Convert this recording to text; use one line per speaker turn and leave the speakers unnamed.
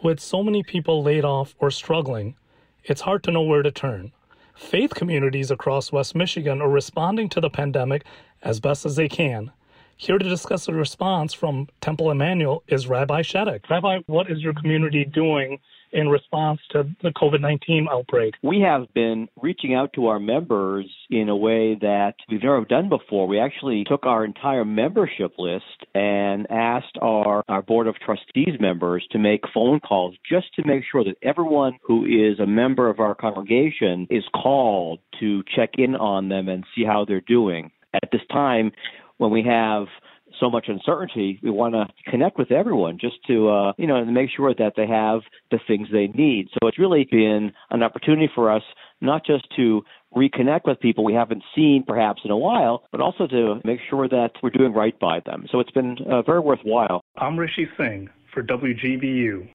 With so many people laid off or struggling, it's hard to know where to turn. Faith communities across West Michigan are responding to the pandemic as best as they can. Here to discuss the response from Temple Emanuel is Rabbi Schadick. Rabbi, what is your community doing in response to the COVID 19 outbreak?
We have been reaching out to our members in a way that we've never done before. We actually took our entire membership list and asked our, our Board of Trustees members to make phone calls just to make sure that everyone who is a member of our congregation is called to check in on them and see how they're doing. At this time, when we have so much uncertainty, we want to connect with everyone just to, uh, you know, make sure that they have the things they need. So it's really been an opportunity for us not just to reconnect with people we haven't seen perhaps in a while, but also to make sure that we're doing right by them. So it's been uh, very worthwhile.
I'm Rishi Singh for WGVU